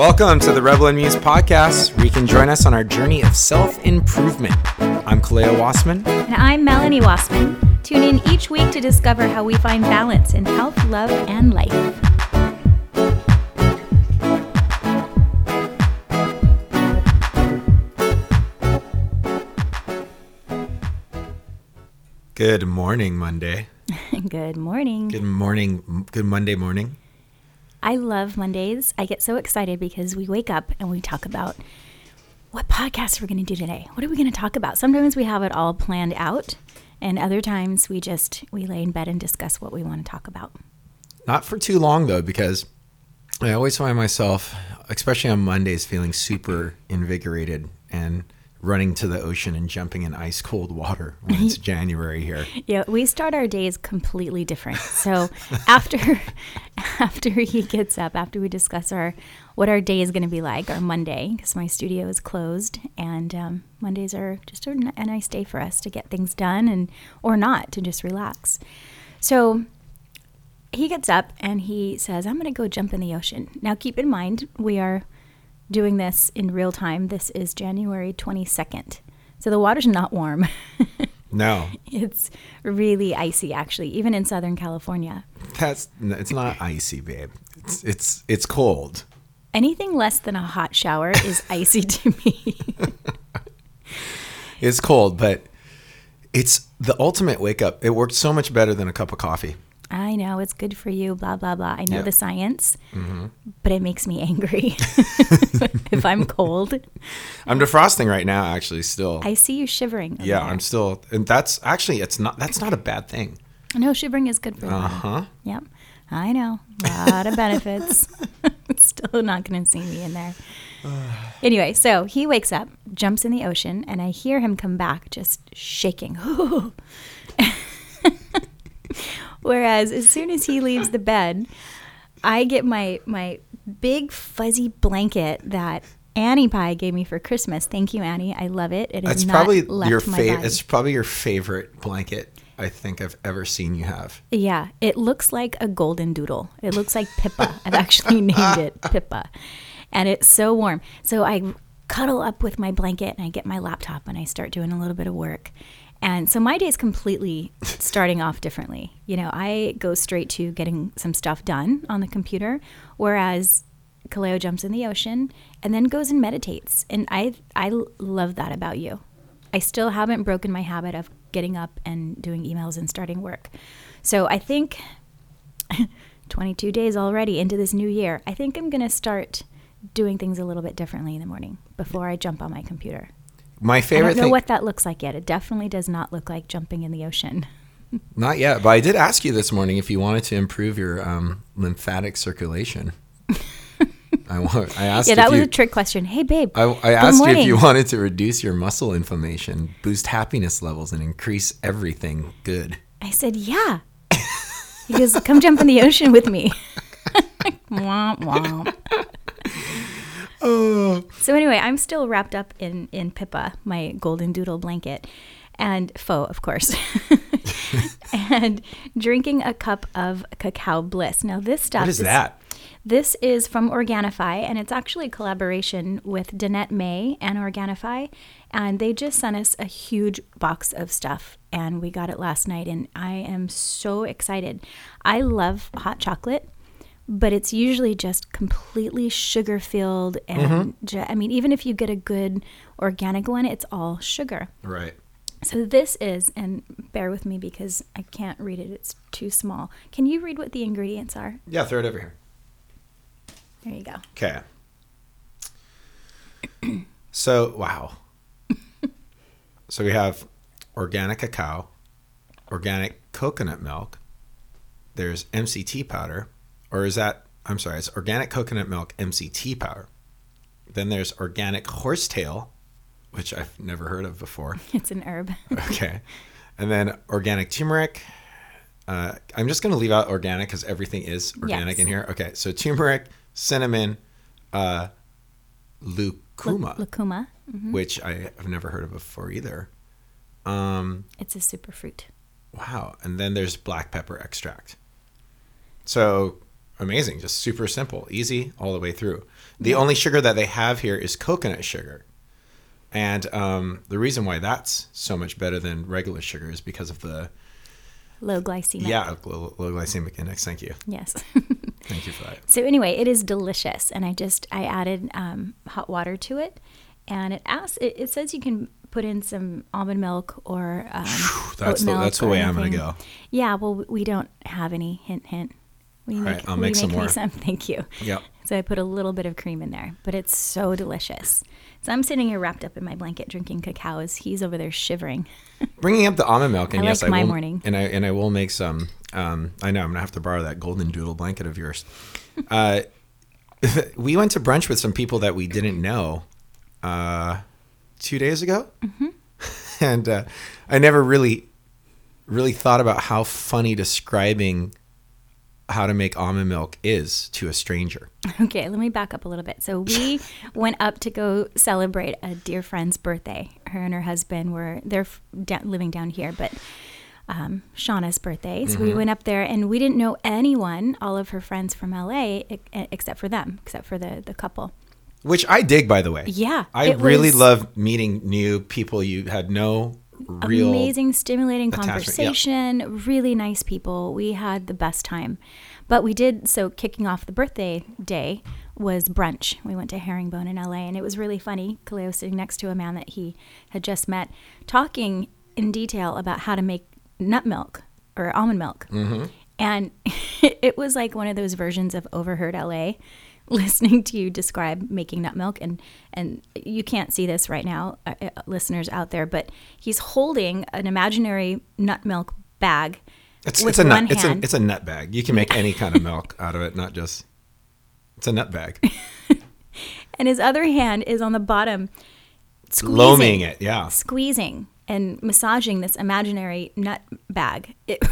Welcome to the Rebel and Muse podcast, where you can join us on our journey of self improvement. I'm Kaleo Wassman. And I'm Melanie Wassman. Tune in each week to discover how we find balance in health, love, and life. Good morning, Monday. Good morning. Good morning. Good Monday morning. I love Mondays. I get so excited because we wake up and we talk about what podcast we're going to do today. What are we going to talk about? Sometimes we have it all planned out, and other times we just we lay in bed and discuss what we want to talk about. Not for too long though, because I always find myself, especially on Mondays, feeling super invigorated and running to the ocean and jumping in ice cold water when it's January here. Yeah, we start our days completely different. So after after he gets up, after we discuss our what our day is going to be like, our Monday, because my studio is closed, and um, Mondays are just a, a nice day for us to get things done and or not to just relax. So he gets up and he says, "I'm going to go jump in the ocean." Now, keep in mind we are doing this in real time. This is January 22nd. So the water's not warm. No, it's really icy actually, even in Southern California. that's it's not icy, babe. It's it's it's cold. Anything less than a hot shower is icy to me. It's cold, but it's the ultimate wake up. It worked so much better than a cup of coffee. I know it's good for you, blah blah blah. I know Yeah. the science, but it makes me angry if I'm cold. I'm defrosting right now, actually. Still, I see you shivering. yeah, there. I'm still, and that's actually it's not that's not a bad thing. No, shivering is good for you. Uh huh. Yep. I know. A lot of benefits. Still not going to see me in there. Anyway, so he wakes up, jumps in the ocean, and I hear him come back just shaking. Whereas as soon as he leaves the bed, I get my my big fuzzy blanket that Annie Pie gave me for Christmas. Thank you, Annie. I love it. It It's not probably your my favorite. It's probably your favorite blanket I think I've ever seen you have. Yeah, it looks like a golden doodle. It looks like Pippa. I've actually named it Pippa. And it's so warm. So I cuddle up with my blanket and I get my laptop and I start doing a little bit of work. And so my day is completely starting off differently. You know, I go straight to getting some stuff done on the computer, whereas Kaleo jumps in the ocean and then goes and meditates. And I I love that about you. I still haven't broken my habit of getting up and doing emails and starting work. So I think 22 days already into this new year, I think I'm going to start doing things a little bit differently in the morning before I jump on my computer. My favorite. I don't know thing, what that looks like yet. It definitely does not look like jumping in the ocean. not yet, but I did ask you this morning if you wanted to improve your um, lymphatic circulation. I want. I asked. yeah, that was you, a trick question. Hey, babe. I, I asked you if you wanted to reduce your muscle inflammation, boost happiness levels, and increase everything good. I said, yeah. He goes, come jump in the ocean with me. womp womp. Oh, So anyway, I'm still wrapped up in in Pippa, my golden doodle blanket, and faux, of course, and drinking a cup of cacao bliss. Now this stuff what is that? This is from Organifi, and it's actually a collaboration with Danette May and Organifi. And they just sent us a huge box of stuff, and we got it last night. And I am so excited. I love hot chocolate, but it's usually just completely sugar filled. And mm-hmm. ju- I mean, even if you get a good organic one, it's all sugar. Right. So this is, and bear with me because I can't read it, it's too small. Can you read what the ingredients are? Yeah, throw it over here. There you go. Okay. So, wow. so we have organic cacao, organic coconut milk. There's MCT powder, or is that? I'm sorry, it's organic coconut milk MCT powder. Then there's organic horsetail, which I've never heard of before. It's an herb. Okay. And then organic turmeric. Uh, I'm just going to leave out organic because everything is organic in here. Okay. So turmeric, cinnamon, uh, lucuma, Lucuma. Mhm. which I have never heard of before either. Um, It's a superfruit. wow. And then there's black pepper extract. So amazing, just super simple, easy all the way through. The only sugar that they have here is coconut sugar. And um, the reason why that's so much better than regular sugar is because of the Low glycemic. yeah low, low glycemic index. Thank you, Yes. thank you for that. So anyway, it is delicious, and I just I added um, hot water to it, and it asks it, it says you can put in some almond milk or um, That's the, milk that's the way I'm gonna go. Yeah, well, we don't have any hint hint. Will you All make, right, I'll make some me more. some? Thank you. Yep. So I put a little bit of cream in there, but it's so delicious. So I'm sitting here wrapped up in my blanket drinking cacao as he's over there shivering. Bringing up the almond milk, and I yes, like I my will, morning. and I and I will make some. Um, I know I'm gonna have to borrow that golden doodle blanket of yours. Uh, we went to brunch with some people that we didn't know uh, two days ago, Mm-hmm. and uh, I never really, really thought about how funny describing how to make almond milk is to a stranger. Okay, let me back up a little bit. So we went up to go celebrate a dear friend's birthday. Her and her husband were they're living down here, but um, Shauna's birthday. So Mm-hmm. we went up there, and we didn't know anyone. All of her friends from LA, except for them, except for the the couple. Which I dig, by the way. Yeah, I really was love meeting new people you had no real amazing, stimulating attachment, yeah. conversation. Really nice people. We had the best time. But we did so. Kicking off the birthday day was brunch. We went to Herringbone in LA, and it was really funny. Kaleo was sitting next to a man that he had just met, talking in detail about how to make nut milk or almond milk. Mm-hmm. And it was like one of those versions of Overheard LA, listening to you describe making nut milk. And, and you can't see this right now, uh, uh, listeners out there, but he's holding an imaginary nut milk bag. It's, it's a nut. It's a hand. it's a nut bag. You can make any kind of milk out of it, not just. It's a nut bag. and his other hand is on the bottom, squeezing, Loaming it, yeah. squeezing and massaging this imaginary nut bag. It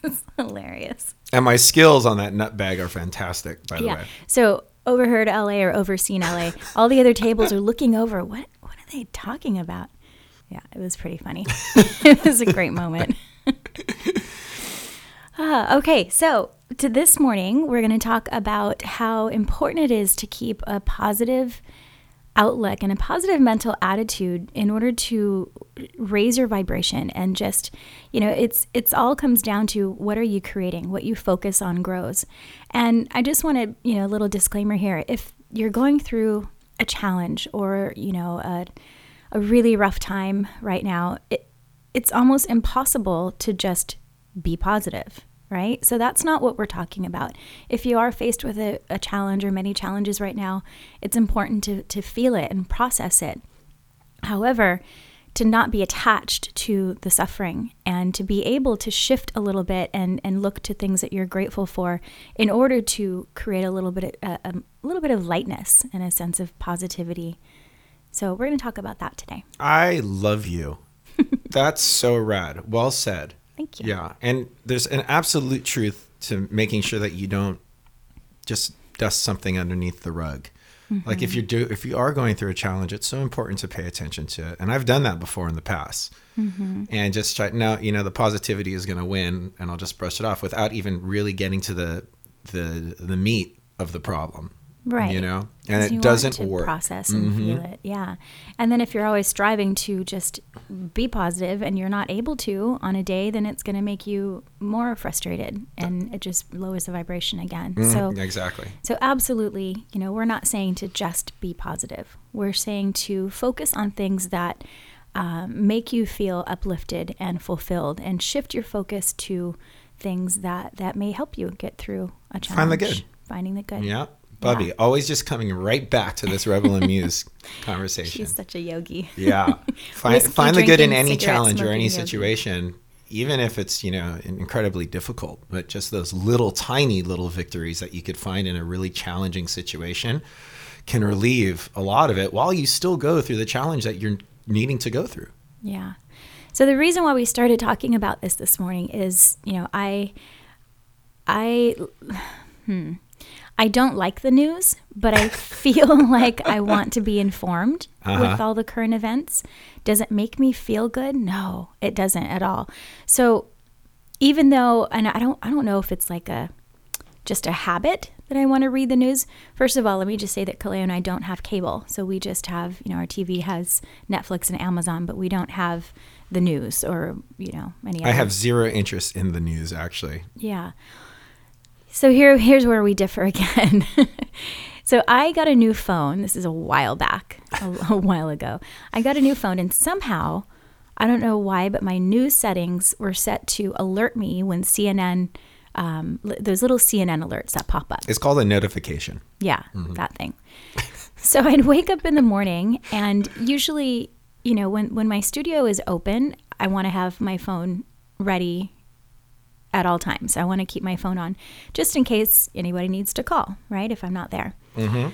was hilarious. And my skills on that nut bag are fantastic, by the Yeah. way. So overheard LA or overseen LA. All the other tables are looking over. What what are they talking about? Yeah, it was pretty funny. it was a great moment. Ah, okay, so to this morning, we're going to talk about how important it is to keep a positive outlook and a positive mental attitude in order to raise your vibration and just you know it's it's all comes down to what are you creating? What you focus on grows. And i just want to you know a little disclaimer here. If you're going through a challenge or you know a, a really rough time right now it, it's almost impossible to just be positive right? So that's not what we're talking about. If you are faced with a, a challenge or many challenges right now, it's important to, to feel it and process it. However, to not be attached to the suffering and to be able to shift a little bit and, and look to things that you're grateful for in order to create a little bit of, a, a little bit of lightness and a sense of positivity. So we're going to talk about that today. I love you. That's so rad. Well said. Thank you. Yeah, and there's an absolute truth to making sure that you don't just dust something underneath the rug. Like Mm-hmm. if you do, if you are going through a challenge, it's so important to pay attention to it. And I've done that before in the past, Mm-hmm. and just try. No, you know, the positivity is going to win, and I'll just brush it off without even really getting to the the the meat of the problem. Right. You know and it doesn't work. Mm-hmm. Process and feel it, yeah. And then if you're always striving to just be positive and you're not able to on a day, then it's going to make you more frustrated, and it just lowers the vibration again. So, Mhm, exactly. so absolutely, you know, we're not saying to just be positive. We're saying to focus on things that um, make you feel uplifted and fulfilled, and shift your focus to things that that may help you get through a challenge. Find the good. Finding the good. Yeah. Bubby, always just coming right back to this rebel and muse conversation. She's such a yogi. Yeah. Find, find the good in any challenge or any yogi. situation, even if it's, you know, incredibly difficult, but just those little tiny little victories that you could find in a really challenging situation can relieve a lot of it while you still go through the challenge that you're needing to go through. Yeah. So the reason why we started talking about this this morning is, you know, I, I, hmm, I don't like the news, but I feel like I want to be informed Uh-huh. with all the current events. Does it make me feel good? No, it doesn't at all. So even though, and I don't, I don't know if it's like a just a habit that I want to read the news. First of all, let me just say that Kaleo and I don't have cable. So we just have, you know, our TV has Netflix and Amazon, but we don't have the news or, you know, any I have zero interest in the news, actually. Yeah. So here here's where we differ again. so I got a new phone. This is a while back, a, a while ago. I got a new phone and somehow I don't know why, but my news settings were set to alert me when CNN um, li- those little CNN alerts that pop up. It's called a notification. Yeah, that thing. so I'd wake up in the morning, and usually, you know, when when my studio is open, I want to have my phone ready at all times. I want to keep my phone on just in case anybody needs to call, right? If I'm not there. Mm-hmm.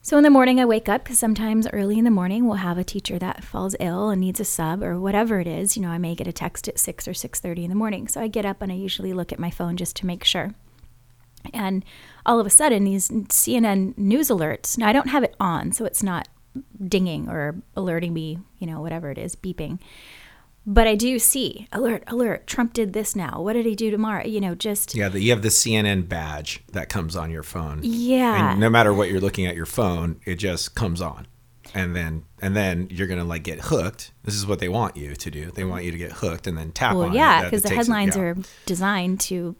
So in the morning, I wake up because sometimes early in the morning we'll have a teacher that falls ill and needs a sub or whatever it is. You know, I may get a text at six or six thirty in the morning. So I get up and I usually look at my phone just to make sure. And all of a sudden, these CNN news alerts. Now I don't have it on, so it's not dinging or alerting me. You know, whatever it is, beeping. But I do see alert, alert. Trump did this now. What did he do tomorrow? You know, just Yeah, the, you have the CNN badge that comes on your phone. yeah. And no matter what you're looking at your phone, it just comes on. And then and then you're gonna like get hooked. This is what they want you to do. They want you to get hooked and then tap Well, yeah, because the takes it- headlines yeah. are designed to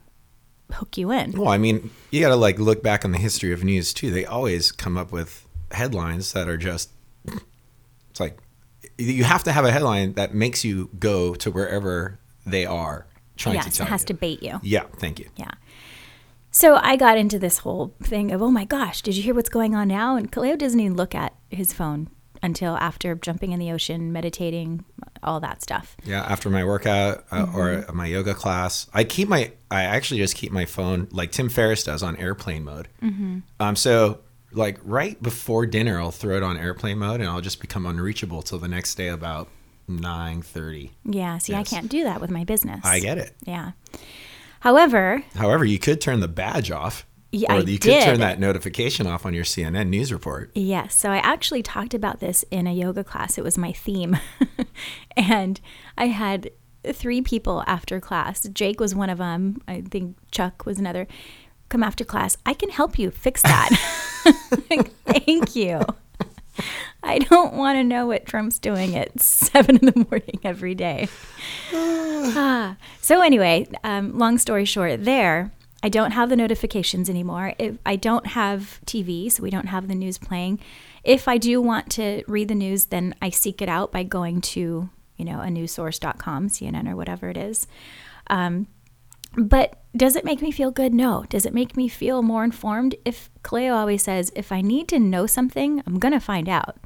hook you in. Well, I mean, you got to like look back on the history of news too. They always come up with headlines that are just you have to have a headline that makes you go to wherever they are trying to yes, tell it has you. to bait you. Yeah, thank you. Yeah. So I got into this whole thing of, oh my gosh, did you hear what's going on now? And Kaleo doesn't even look at his phone until after jumping in the ocean, meditating, all that stuff. Yeah, after my workout uh, Mm-hmm. or my yoga class, I keep my I actually just keep my phone like Tim Ferriss does on airplane mode. Mm-hmm. Um, so like right before dinner, I'll throw it on airplane mode, and I'll just become unreachable till the next day about nine thirty. Yeah, see, I can't do that with my business. I get it. Yeah. However, However, you could turn the badge off, Yeah, or I you could turn that notification off on your CNN news report. Yes. So I actually talked about this in a yoga class. It was my theme. and I had three people after class. Jake was one of them. I think Chuck was another. Come after class. I can help you fix that. Thank you. I don't want to know what Trump's doing at seven in the morning every day. Ah. So anyway, um, long story short, there I don't have the notifications anymore. If I don't have TV, so we don't have the news playing. If I do want to read the news, then I seek it out by going to you know a newssource.com, CNN or whatever it is. Um, but does it make me feel good? No. Does it make me feel more informed? If Kaleo always says, if I need to know something, I'm gonna find out.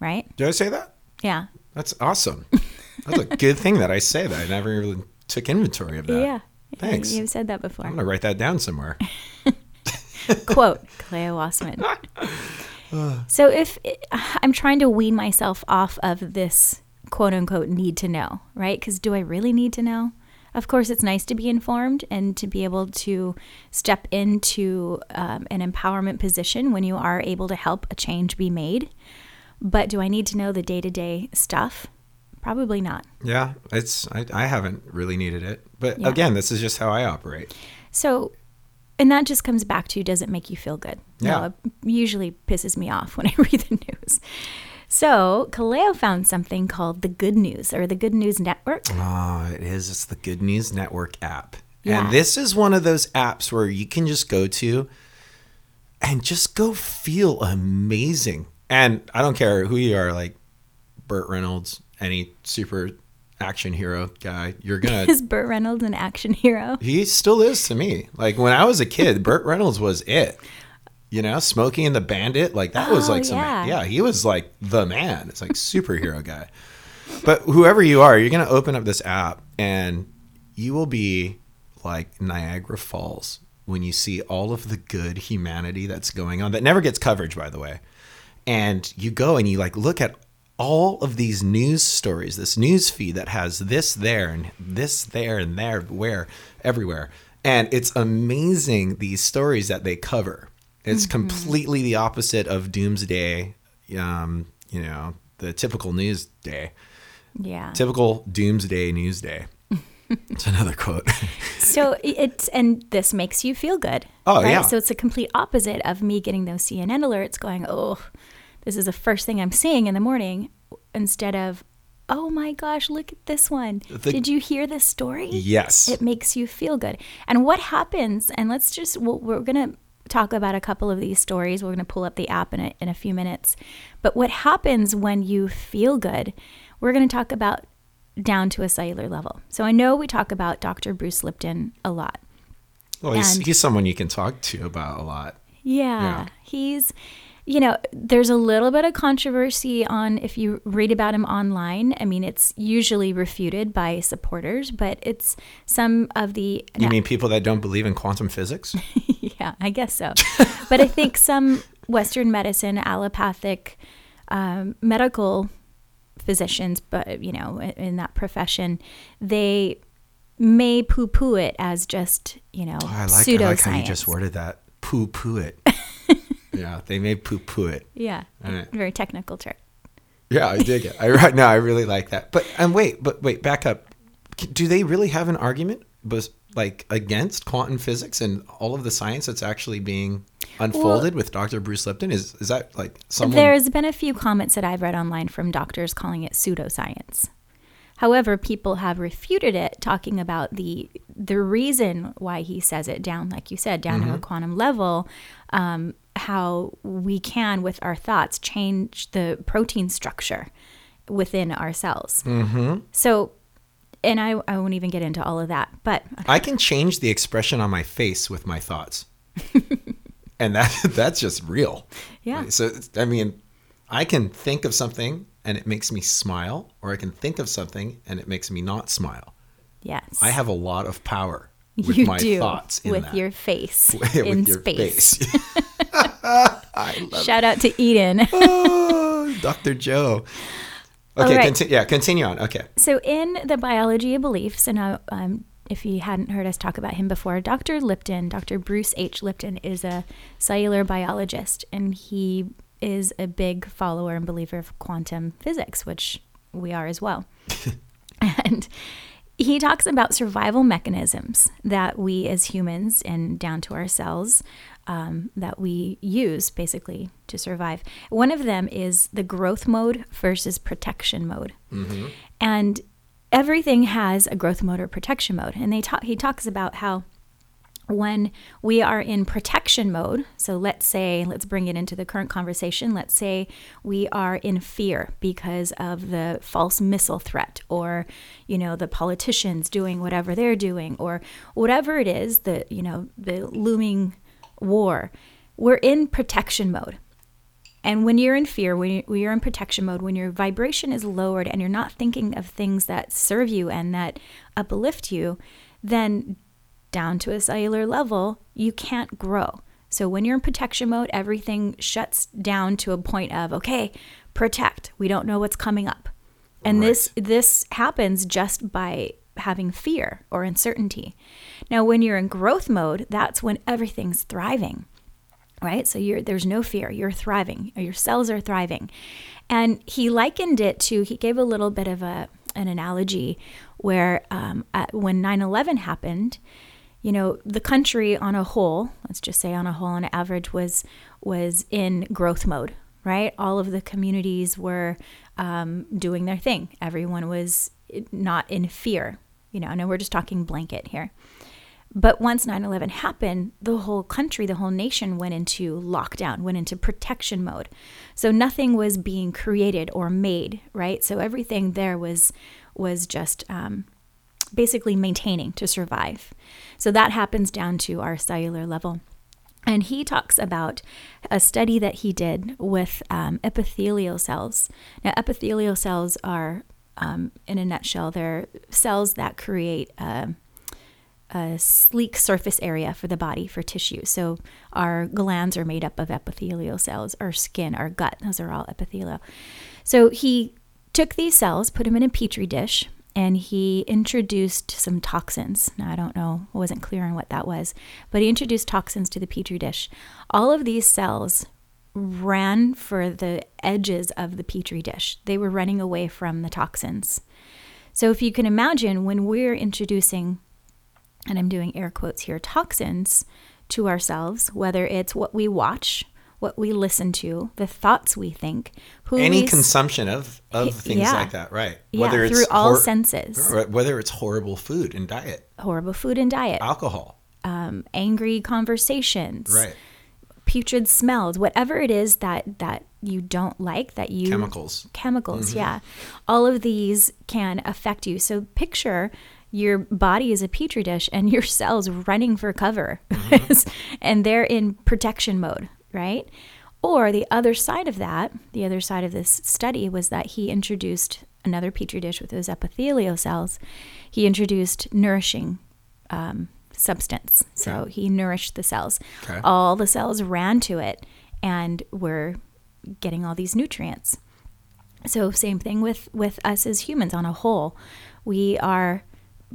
Right? Did I say that? Yeah. That's awesome. That's a good thing that I say that. I never really took inventory of that. Yeah. Thanks. You've said that before. I'm gonna write that down somewhere. quote Kaleo Wassman. so if I'm trying to wean myself off of this quote unquote need to know, right? Because do I really need to know? Of course, it's nice to be informed and to be able to step into um, an empowerment position when you are able to help a change be made. But do I need to know the day to day stuff? Probably not. Yeah, it's I, I haven't really needed it, but Yeah. again, this is just how I operate. So, and that just comes back to does it make you feel good? Yeah. No, it usually pisses me off when I read the news. So, Kaleo found something called the Good News or the Good News Network. Oh, it is. It's the Good News Network app. Yeah. And this is one of those apps where you can just go to and just go feel amazing. And I don't care who you are, like Burt Reynolds, any super action hero guy, you're to. Is Burt Reynolds an action hero? He still is to me. Like when I was a kid, Burt Reynolds was it. You know, Smokey and the Bandit, like that was Oh, like some yeah. yeah, he was like the man. It's like superhero guy. But whoever you are, you're gonna open up this app and you will be like Niagara Falls when you see all of the good humanity that's going on that never gets coverage by the way. And you go and you like look at all of these news stories, this news feed that has this there and this there and there, where, everywhere. And it's amazing these stories that they cover. It's completely the opposite of doomsday, um, you know, the typical news day, Yeah. typical doomsday news day. It's another quote. so it's and this makes you feel good. Oh, yeah. So it's a complete opposite of me getting those CNN alerts, going, "Oh, this is the first thing I'm seeing in the morning," instead of, "Oh my gosh, look at this one! The- Did you hear this story?" yes. It makes you feel good. And what happens? And let's just we'll, we're gonna talk about a couple of these stories. We're gonna pull up the app in a, in a few minutes. But what happens when you feel good? We're gonna talk about down to a cellular level. So I know we talk about Dr. Bruce Lipton a lot. well, he's, he's someone you can talk to about a lot. Yeah, Yeah. he's, you know, there's a little bit of controversy on if you read about him online. I mean, it's usually refuted by supporters, but it's some of the. You mean people that don't believe in quantum physics? yeah, I guess so. but I think some Western medicine, allopathic, um, medical physicians, but you know, in, that profession, they may poo-poo it as just you know Oh, I like, I pseudoscience. like how you just worded that. Poo poo it. Yeah, they may poo poo it. Yeah, right. very technical term. Yeah, I dig it. I right now I really like that. But and wait, but wait, back up. Do they really have an argument, but like against quantum physics and all of the science that's actually being unfolded with Dr. Bruce Lipton? Is is that like someone? There's been a few comments that I've read online from doctors calling it pseudoscience. However, people have refuted it, talking about the the reason why he says it down, like you said, down to a quantum level. Um, how we can, with our thoughts, change the protein structure within our cells. Mm-hmm. So, and I, I won't even get into all of that, but I can change the expression on my face with my thoughts, and that that's just real. Yeah. So I mean, I can think of something and it makes me smile, or I can think of something and it makes me not smile. yes, I have a lot of power with you my do thoughts with that. your face with in your space. face. I love Shout out to Eden. oh, Dr. Joe. Okay, right. conti- yeah, continue on. Okay. So, in the biology of beliefs, and uh, um, if you hadn't heard us talk about him before, Dr. Lipton, Dr. Bruce H. Lipton, is a cellular biologist, and he is a big follower and believer of quantum physics, which we are as well. and he talks about survival mechanisms that we as humans and down to our cells um, that we use basically to survive. One of them is the growth mode versus protection mode. And everything has a growth mode or protection mode. And they talk, he talks about how when we are in protection mode, so let's say, let's bring it into the current conversation. Let's say we are in fear because of the false missile threat, or, you know, the politicians doing whatever they're doing, or whatever it is, the, you know, the looming war. We're in protection mode. And when you're in fear, when you- when you're in protection mode, when your vibration is lowered and you're not thinking of things that serve you and that uplift you, then down to a cellular level, you can't grow. So when you're in protection mode, everything shuts down to a point of, okay, protect. We don't know what's coming up. And this this happens just by having fear or uncertainty. Now when you're in growth mode, that's when everything's thriving right? So you're there's no fear. You're thriving. Your cells are thriving. And he likened it to he gave a little bit of a an analogy where um, at, when 9/11 happened, you know, the country on a whole, let's just say on a whole, on average, was was in growth mode, right? All of the communities were um, doing their thing. Everyone was not in fear, you know. And we're just talking blanket here. But once 9 11 happened, the whole country, the whole nation went into lockdown, went into protection mode. So nothing was being created or made, right? So everything there was was just um, basically maintaining to survive. So that happens down to our cellular level. And he talks about a study that he did with um, epithelial cells. Now, epithelial cells are, um, in a nutshell, they're cells that create. um a sleek surface area for the body for tissue. So our glands are made up of epithelial cells, our skin, our gut, those are all epithelial. So he took these cells, put them in a petri dish, and he introduced some toxins. Now I don't know, I wasn't clear on what that was, but he introduced toxins to the petri dish. All of these cells ran for the edges of the petri dish. They were running away from the toxins. So if you can imagine when we're introducing, and I'm doing air quotes here, toxins to ourselves, whether it's what we watch, what we listen to, the thoughts we think, who Any consumption of, of things yeah. like that, right? yeah, through all senses, whether it's horrible food and diet, horrible food and diet, alcohol, um, angry conversations, right? putrid smells, whatever it is that that you don't like, that you Chemicals. chemicals, yeah, all of these can affect you. So picture your body is a petri dish and your cells running for cover, and they're in protection mode, right? Or the other side of that, the other side of this study was that he introduced another petri dish with those epithelial cells. He introduced nourishing um, substance. So he nourished the cells. Okay. All the cells ran to it and were getting all these nutrients. So same thing with with us as humans on a whole. We are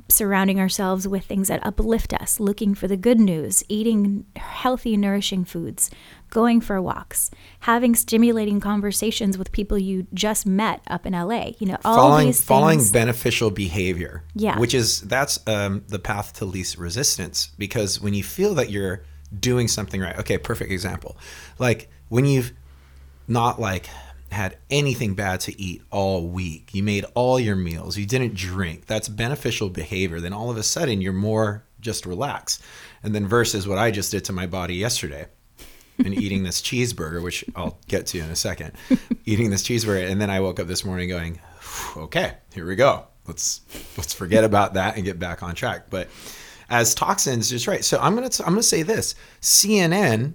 surrounding ourselves with things that uplift us, looking for the good news, eating healthy, nourishing foods, going for walks, having stimulating conversations with people you just met up in LA. You know, all following these following beneficial behavior. Yeah. Which is that's um, the path to least resistance because when you feel that you're doing something right. Okay, perfect example. Like when you've not like had anything bad to eat all week. You made all your meals. You didn't drink. That's beneficial behavior. Then all of a sudden you're more just relaxed. And then versus what I just did to my body yesterday and eating this cheeseburger, which I'll get to in a second. eating this cheeseburger and then I woke up this morning going, "Okay, here we go. Let's let's forget about that and get back on track." But as toxins, just right. So I'm gonna I'm gonna say this: CNN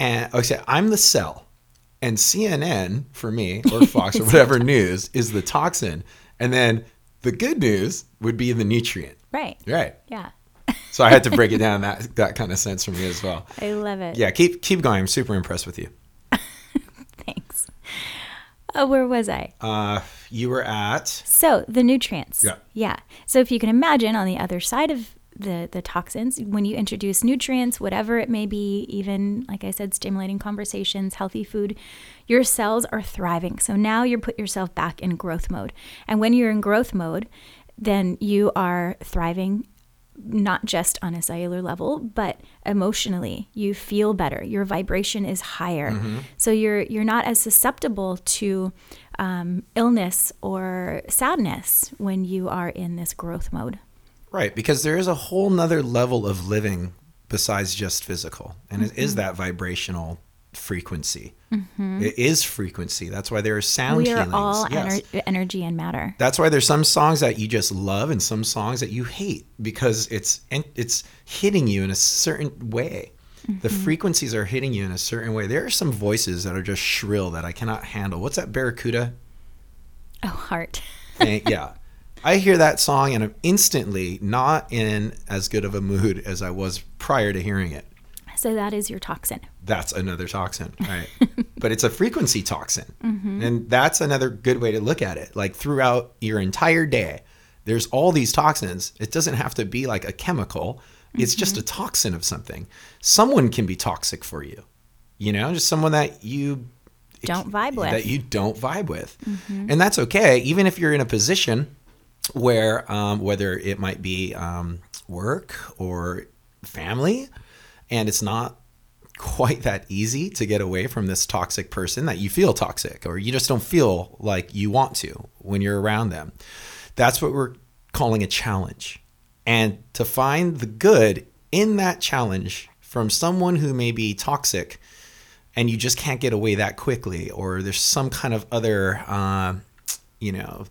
and okay, I'm the cell, and CNN for me or Fox or whatever news is the toxin, and then the good news would be the nutrient. right. Right. Yeah. So I had to break it down that that kind of sense for me as well. I love it. Yeah, keep keep going. I'm super impressed with you. Thanks. Uh, where was I? Uh, you were at So the nutrients. Yeah. Yeah. So if you can imagine on the other side of the the toxins, when you introduce nutrients, whatever it may be, even like I said, stimulating conversations, healthy food, your cells are thriving. So now you're put yourself back in growth mode. And when you're in growth mode, then you are thriving not just on a cellular level but emotionally. You feel better. Your vibration is higher. So you're you're not as susceptible to um, illness or sadness when you are in this growth mode right because there is a whole nother level of living besides just physical, and it is mm-hmm. that vibrational frequency. Mm-hmm. It is frequency. That's why there are sound we are healings. all Yes. ener- energy and matter That's why there's some songs that you just love and some songs that you hate because it's it's hitting you in a certain way. The mm-hmm. frequencies are hitting you in a certain way. There are some voices that are just shrill that I cannot handle. What's that Barracuda? oh heart thing? yeah. I hear that song and I'm instantly not in as good of a mood as I was prior to hearing it. so that is your toxin That's another toxin, right? but it's a frequency toxin. Mm-hmm. And that's another good way to look at it. Like throughout your entire day, there's all these toxins. It doesn't have to be like a chemical, it's just mm-hmm. a toxin of something. Someone can be toxic for you, you know, just someone that you Don't vibe with. that you don't vibe with. Mm-hmm. And that's okay, even if you're in a position where, um, whether it might be um, work or family, and it's not quite that easy to get away from this toxic person that you feel toxic or you just don't feel like you want to when you're around them. That's what we're calling a challenge. And to find the good in that challenge from someone who may be toxic and you just can't get away that quickly or there's some kind of other uh, you know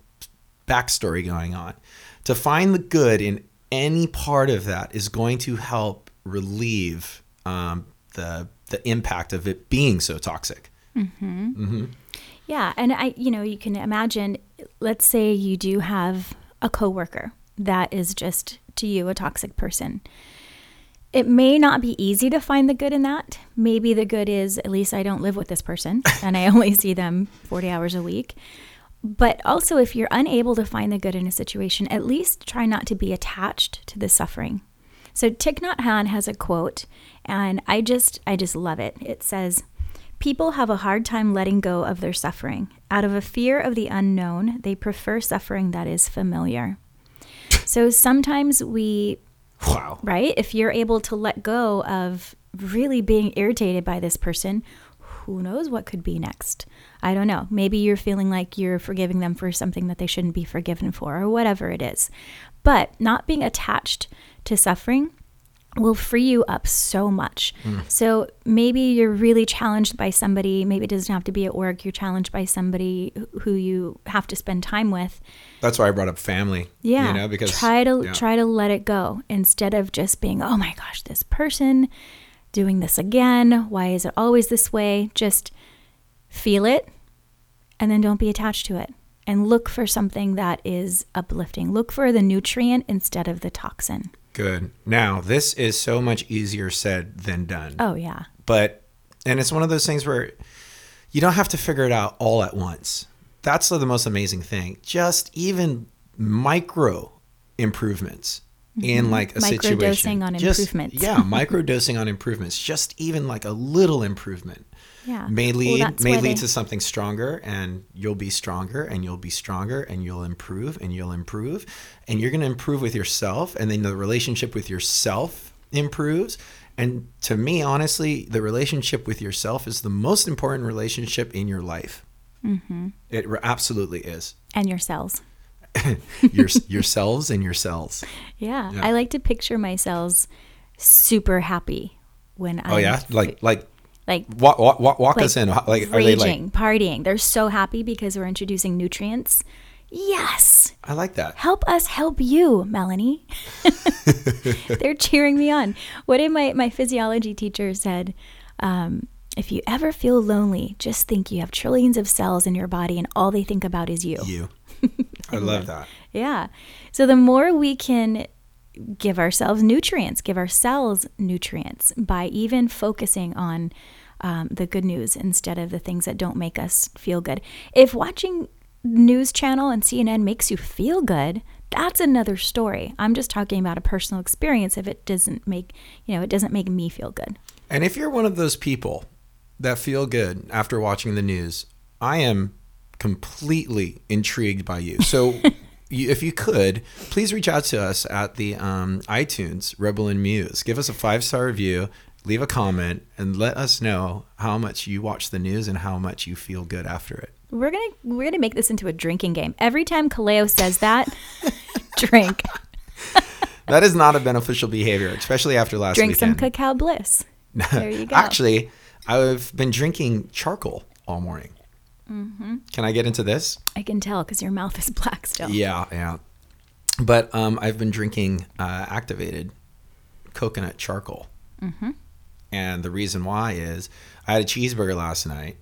backstory going on to find the good in any part of that is going to help relieve um, the the impact of it being so toxic Yeah, and I, you know, you can imagine. Let's say you do have a coworker that is just to you a toxic person. It may not be easy to find the good in that. Maybe the good is at least I don't live with this person and I only see them 40 hours a week. But also, if you're unable to find the good in a situation, at least try not to be attached to the suffering. So Thich Nhat Hanh has a quote, and I just I just love it. It says, People have a hard time letting go of their suffering. Out of a fear of the unknown, they prefer suffering that is familiar. So sometimes we, Wow. right? If you're able to let go of really being irritated by this person, who knows what could be next? I don't know. Maybe you're feeling like you're forgiving them for something that they shouldn't be forgiven for, or whatever it is. But not being attached to suffering will free you up so much. Hmm. So maybe you're really challenged by somebody, maybe it doesn't have to be at work, you're challenged by somebody who you have to spend time with. That's why I brought up family. Yeah. You know, because try to yeah. try to let it go instead of just being, "Oh my gosh, this person doing this again. Why is it always this way?" Just feel it and then don't be attached to it. And look for something that is uplifting. Look for the nutrient instead of the toxin. Good. Now, this is so much easier said than done. Oh yeah. But, and it's one of those things where you don't have to figure it out all at once. That's the most amazing thing. Just even micro improvements in like a situation. Microdosing on Just- improvements. Yeah, microdosing on improvements. Just even like a little improvement Yeah. may lead that's may lead they- to something stronger and you'll be stronger and you'll be stronger and you'll improve and you'll improve and you're going to improve with yourself and then the relationship with yourself improves and to me honestly the relationship with yourself is the most important relationship in your life mm-hmm. it absolutely is and your cells. your, yourselves and yourselves Yeah. Yeah. I like to picture my cells super happy when I oh yeah like like like walk, walk, walk, like us in like are raging, they like partying. They're so happy because we're introducing nutrients. Yes. i like that Help us help you, Melanie. They're cheering me on. What did my, my physiology teacher said? Um, if you ever feel lonely, just think you have trillions of cells in your body and all they think about is you. you i love that Yeah. So the more we can give ourselves nutrients, give ourselves nutrients by even focusing on um, the good news instead of the things that don't make us feel good. If watching news channel and CNN makes you feel good, that's another story. I'm just talking about a personal experience if it doesn't make, you know, it doesn't make me feel good. And if you're one of those people that feel good after watching the news, I am completely intrigued by you. So, you, if you could, please reach out to us at the um, iTunes Rebel and Muse. Give us a five star review, leave a comment, and let us know how much you watch the news and how much you feel good after it. We're gonna we're gonna make this into a drinking game. Every time Kaleo says that, drink. That is not a beneficial behavior, especially after last Drink some cacao bliss. There you go. Actually, I've been drinking charcoal all morning. Mm-hmm. Can I get into this? I can tell because your mouth is black still. Yeah, yeah. But um, I've been drinking uh, activated coconut charcoal. Mm-hmm. And the reason why is I had a cheeseburger last night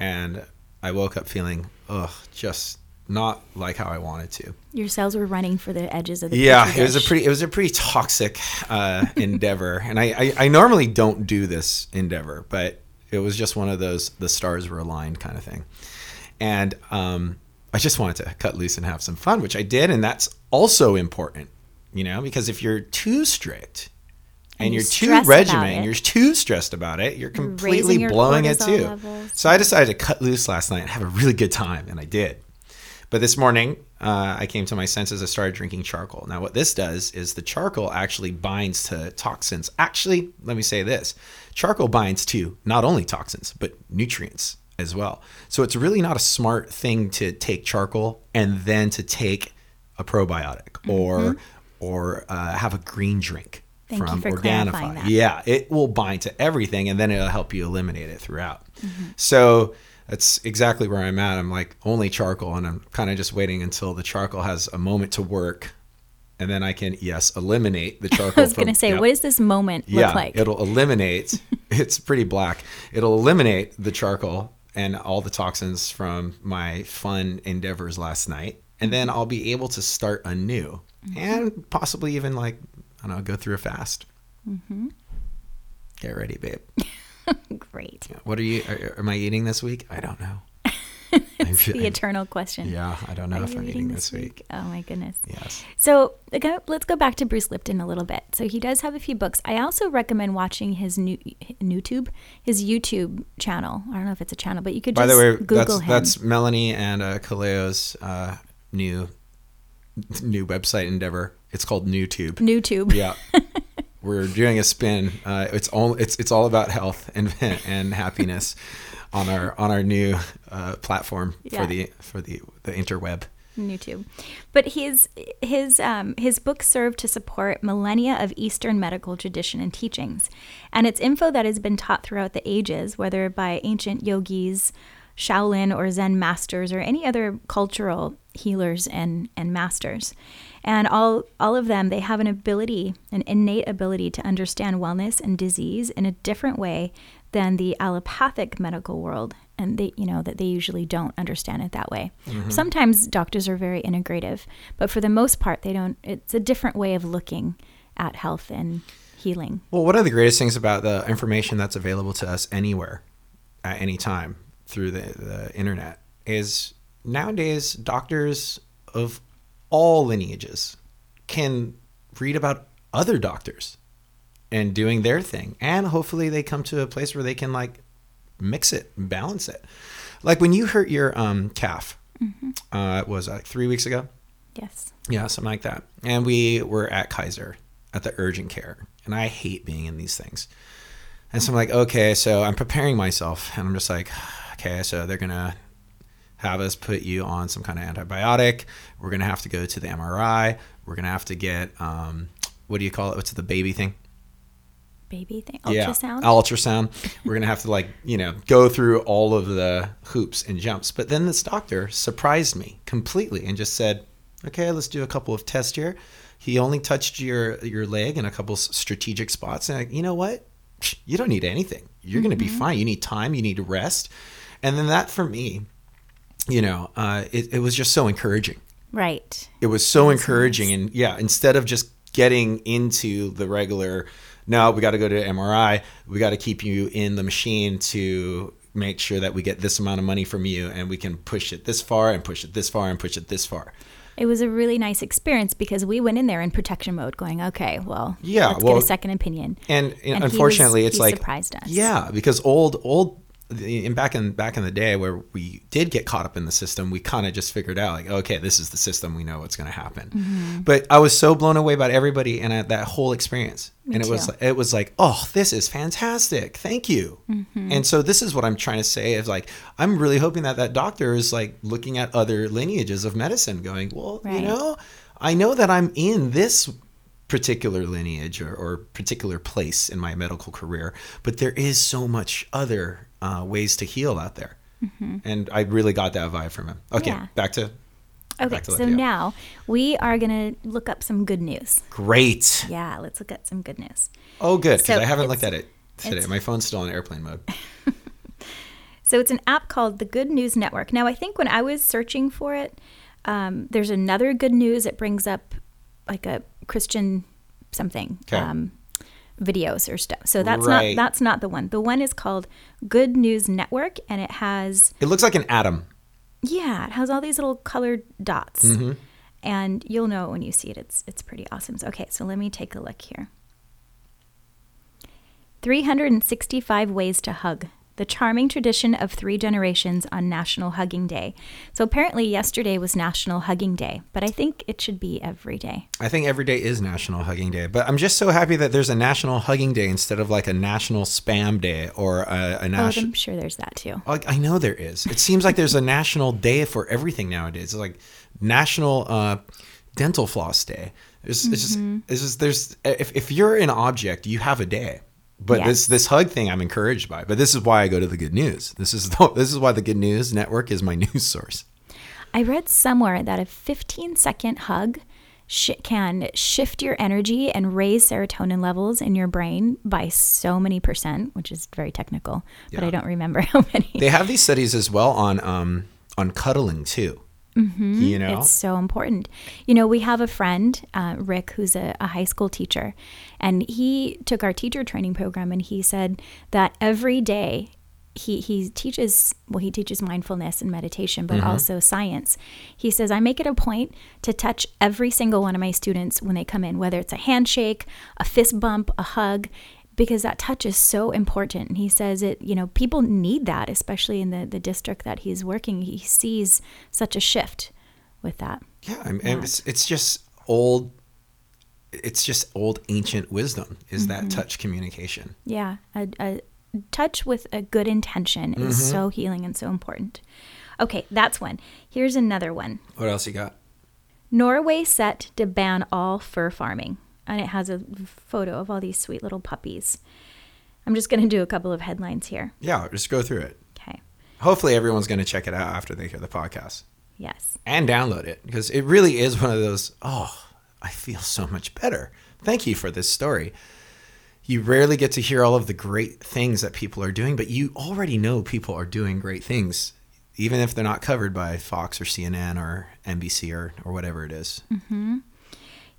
and I woke up feeling, ugh, just not like how I wanted to. Your cells were running for the edges of the Yeah, it was a pretty it was a pretty toxic uh, endeavor, and I, I I normally don't do this endeavor, but it was just one of those the stars were aligned kind of thing, and um, I just wanted to cut loose and have some fun, which I did, and that's also important, you know, because if you're too strict. And, And you you're too regimented, it. you're too stressed about it, you're completely your blowing it too. levels. So I decided to cut loose last night and have a really good time, and I did. But this morning, uh, I came to my senses. I started drinking charcoal. Now, what this does is the charcoal actually binds to toxins. Actually, let me say this charcoal binds to not only toxins, but nutrients as well. So it's really not a smart thing to take charcoal and then to take a probiotic or or uh, have a green drink Mm-hmm. Thank from Organifi. Yeah, it will bind to everything and then it'll help you eliminate it throughout. Mm-hmm. So that's exactly where I'm at. I'm like only charcoal and I'm kind of just waiting until the charcoal has a moment to work and then I can yes, eliminate the charcoal I was going to say, yeah. what does this moment yeah, look like? it'll eliminate it's pretty black. It'll eliminate the charcoal and all the toxins from my fun endeavors last night and then I'll be able to start anew Mm-hmm. and possibly even like I don't know, go through a fast. Mm-hmm. Get ready, babe. Great. What are you? Are, am I eating this week? I don't know. I'm the eternal question. Yeah, I don't know Are if I'm reading eating this week. Oh my goodness. Yes. So okay, let's go back to Bruce Lipton a little bit. So he does have a few books. I also recommend watching his new YouTube, his YouTube channel. I don't know if it's a channel, but you could By just the way, Google that's him. that's Melanie and uh, Kaleo's uh, new new website endeavor. It's called NewTube. NewTube. Yeah. We're doing a spin. Uh, it's all it's it's all about health and and happiness on our on our new uh, platform Yeah. for the for the the interweb. YouTube. But his his um, his books serve to support millennia of Eastern medical tradition and teachings, and it's info that has been taught throughout the ages, whether by ancient yogis, Shaolin or Zen masters, or any other cultural healers and and masters. And all all of them, they have an ability, an innate ability to understand wellness and disease in a different way than the allopathic medical world. And they you know that they usually don't understand it that way. Mm-hmm. Sometimes doctors are very integrative but for the most part they don't it's a different way of looking at health and healing. Well, one of the greatest things about the information that's available to us anywhere, at any time through the, the internet, is nowadays doctors of all lineages can read about other doctors and doing their thing. And hopefully they come to a place where they can like mix it, balance it. Like when you hurt your um, calf, uh, it was like three weeks ago. yes Yeah, something like that. And we were at Kaiser at the urgent care. And I hate being in these things. And so I'm like, okay, so I'm preparing myself. And I'm just like, okay, so they're going to have us put you on some kind of antibiotic. We're going to have to go to the MRI. We're going to have to get, um, what do you call it? What's the baby thing? baby thing Yeah, ultrasound ultrasound. We're gonna have to like you know go through all of the hoops and jumps. But then this doctor surprised me completely and just said, "Okay, let's do a couple of tests here." He only touched your your leg in a couple strategic spots, and like, you know what? You don't need anything. You're gonna be fine. You need time. You need to rest. And then that for me, you know, uh, it, it was just so encouraging. Right. It was so encouraging. and yeah instead of just getting into the regular no we got to go to mri we got to keep you in the machine to make sure that we get this amount of money from you and we can push it this far and push it this far and push it this far. It was a really nice experience because we went in there in protection mode going okay well Yeah, let's well- get a second opinion. and, And he unfortunately was- it's like surprised us. yeah because old old in back in back in the day where we did get caught up in the system we kind of just figured out like okay this is the system we know what's going to happen. Mm-hmm. but i was so blown away by everybody and uh, that whole experience. And it was it was like oh this is fantastic. Thank you. Mm-hmm. and so this is what i'm trying to say is like i'm really hoping that that doctor is like looking at other lineages of medicine going well you know i know that i'm in this particular lineage or, or particular place in my medical career, but there is so much other uh, ways to heal out there. And I really got that vibe from him. Okay, Mm-hmm. Yeah. back to okay back to so now we are going to look up some good news great. yeah let's look at some good news Oh, good because So I haven't looked at it today. My phone's still in airplane mode. So it's an app called the Good News Network. Now, I think when I was searching for it, um, there's another good news. It brings up like a Christian something Okay. um, videos or stuff. So that's Right. not that's not the one. The one is called Good News Network, and it has It looks like an atom. yeah, it has all these little colored dots, Mm-hmm. and you'll know when you see it. It's it's pretty awesome. So, okay, so let me take a look here. 365 ways to hug. The charming tradition of three generations on National Hugging Day. So apparently yesterday was National Hugging Day, but I think it should be every day. I think every day is National Hugging Day, but I'm just so happy that there's a National Hugging Day instead of like a National Spam Day or a, a Oh, national. I'm sure there's that too. Like, I know there is. It seems like there's a national day for everything nowadays. It's like National uh, Dental Floss Day. It's, it's just, Mm-hmm. it's just there's if, if you're an object, you have a day. But this this hug thing, I'm encouraged by. But this is why I go to the Good News. This is the, this is why the Good News Network is my news source. I read somewhere that a 15 second hug sh- can shift your energy and raise serotonin levels in your brain by so many percent, which is very technical, but I don't remember how many. They have these studies as well on um on cuddling too. You know, It's so important. You know, we have a friend, uh, Rick, who's a, a high school teacher, and he took our teacher training program and he said that every day he he teaches well he teaches mindfulness and meditation but mm-hmm. also science. He says i make it a point to touch every single one of my students when they come in whether it's a handshake a fist bump a hug because that touch is so important. And he says it you know people need that especially in the the district that he's working. He sees such a shift with that. Yeah, I mean, and it's it's just old. It's just old ancient wisdom. Is that mm-hmm. touch communication? Yeah, a, a touch with a good intention is mm-hmm. so healing and so important. Okay, that's one. Here's another one. What else you got? Norway set to ban all fur farming. And it has a photo of all these sweet little puppies. I'm just going to do a couple of headlines here. Yeah, just go through it. Okay. Hopefully, everyone's going to check it out after they hear the podcast Yes. and download it because it really is one of those. Oh, I feel so much better. Thank you for this story. You rarely get to hear all of the great things that people are doing, but you already know people are doing great things, even if they're not covered by Fox or CNN or NBC or, or whatever it is. Mm-hmm.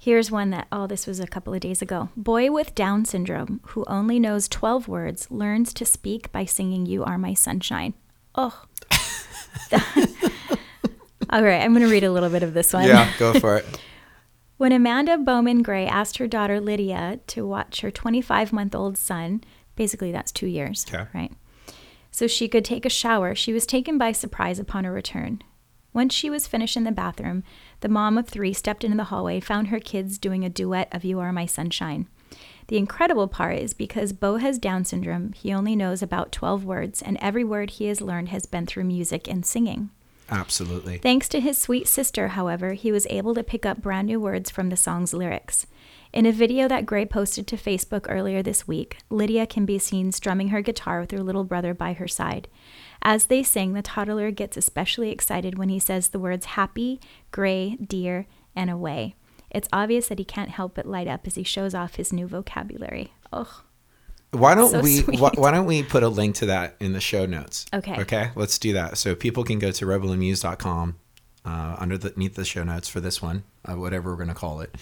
Here's one that, oh, this was a couple of days ago. Boy with Down syndrome who only knows 12 words learns to speak by singing You Are My Sunshine. Oh. All right, I'm going to read a little bit of this one. Yeah, go for it. When Amanda Bowman Gray asked her daughter Lydia to watch her 25 month old son, basically that's two years, Okay. right? So she could take a shower, she was taken by surprise upon her return. Once she was finished in the bathroom, the mom of three stepped into the hallway, found her kids doing a duet of You Are My Sunshine. The incredible part is because Bo has Down syndrome, he only knows about 12 words, and every word he has learned has been through music and singing. Absolutely. Thanks to his sweet sister, however, he was able to pick up brand new words from the song's lyrics. In a video that Gray posted to Facebook earlier this week, Lydia can be seen strumming her guitar with her little brother by her side. As they sing, the toddler gets especially excited when he says the words happy, gray, dear, and away. It's obvious that he can't help but light up as he shows off his new vocabulary. Oh, Why don't So we why, why don't we put a link to that in the show notes? Okay. Okay, let's do that. So people can go to rebelandmuse.com uh, underneath the show notes for this one, uh, whatever we're going to call it.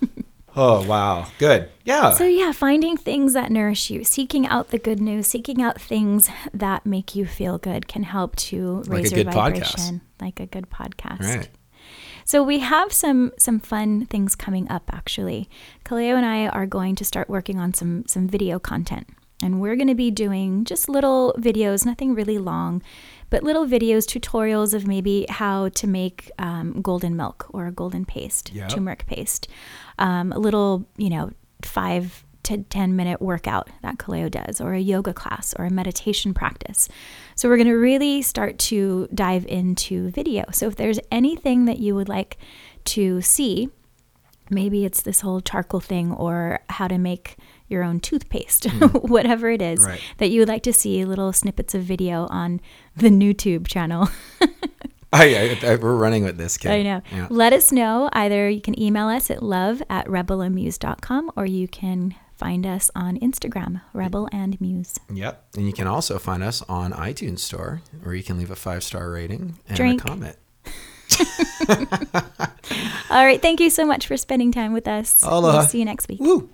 oh, wow. Good. Yeah. So, yeah, finding things that nourish you, seeking out the good news, seeking out things that make you feel good can help to Like a raise your good podcast. vibration. Like a good podcast. right. So we have some some fun things coming up actually. Kaleo and I are going to start working on some some video content. And we're going to be doing just little videos, nothing really long, but little videos, tutorials of maybe how to make um, golden milk or a golden paste, Yep. turmeric paste. Um, a little, you know, five to 10 minute workout that Kaleo does, or a yoga class, or a meditation practice. So, we're going to really start to dive into video. So, if there's anything that you would like to see, maybe it's this whole charcoal thing or how to make your own toothpaste, hmm. whatever it is Right. that you would like to see little snippets of video on the YouTube channel. I, I, I- we're running with this, kid. I know. Yeah. Let us know. Either you can email us at love at rebelandmuse.com or you can find us on Instagram, Rebel and Muse. Yep. And you can also find us on iTunes Store, where you can leave a five star rating and Drink. a comment. All right. Thank you so much for spending time with us. Aloha. We'll see you next week. Woo!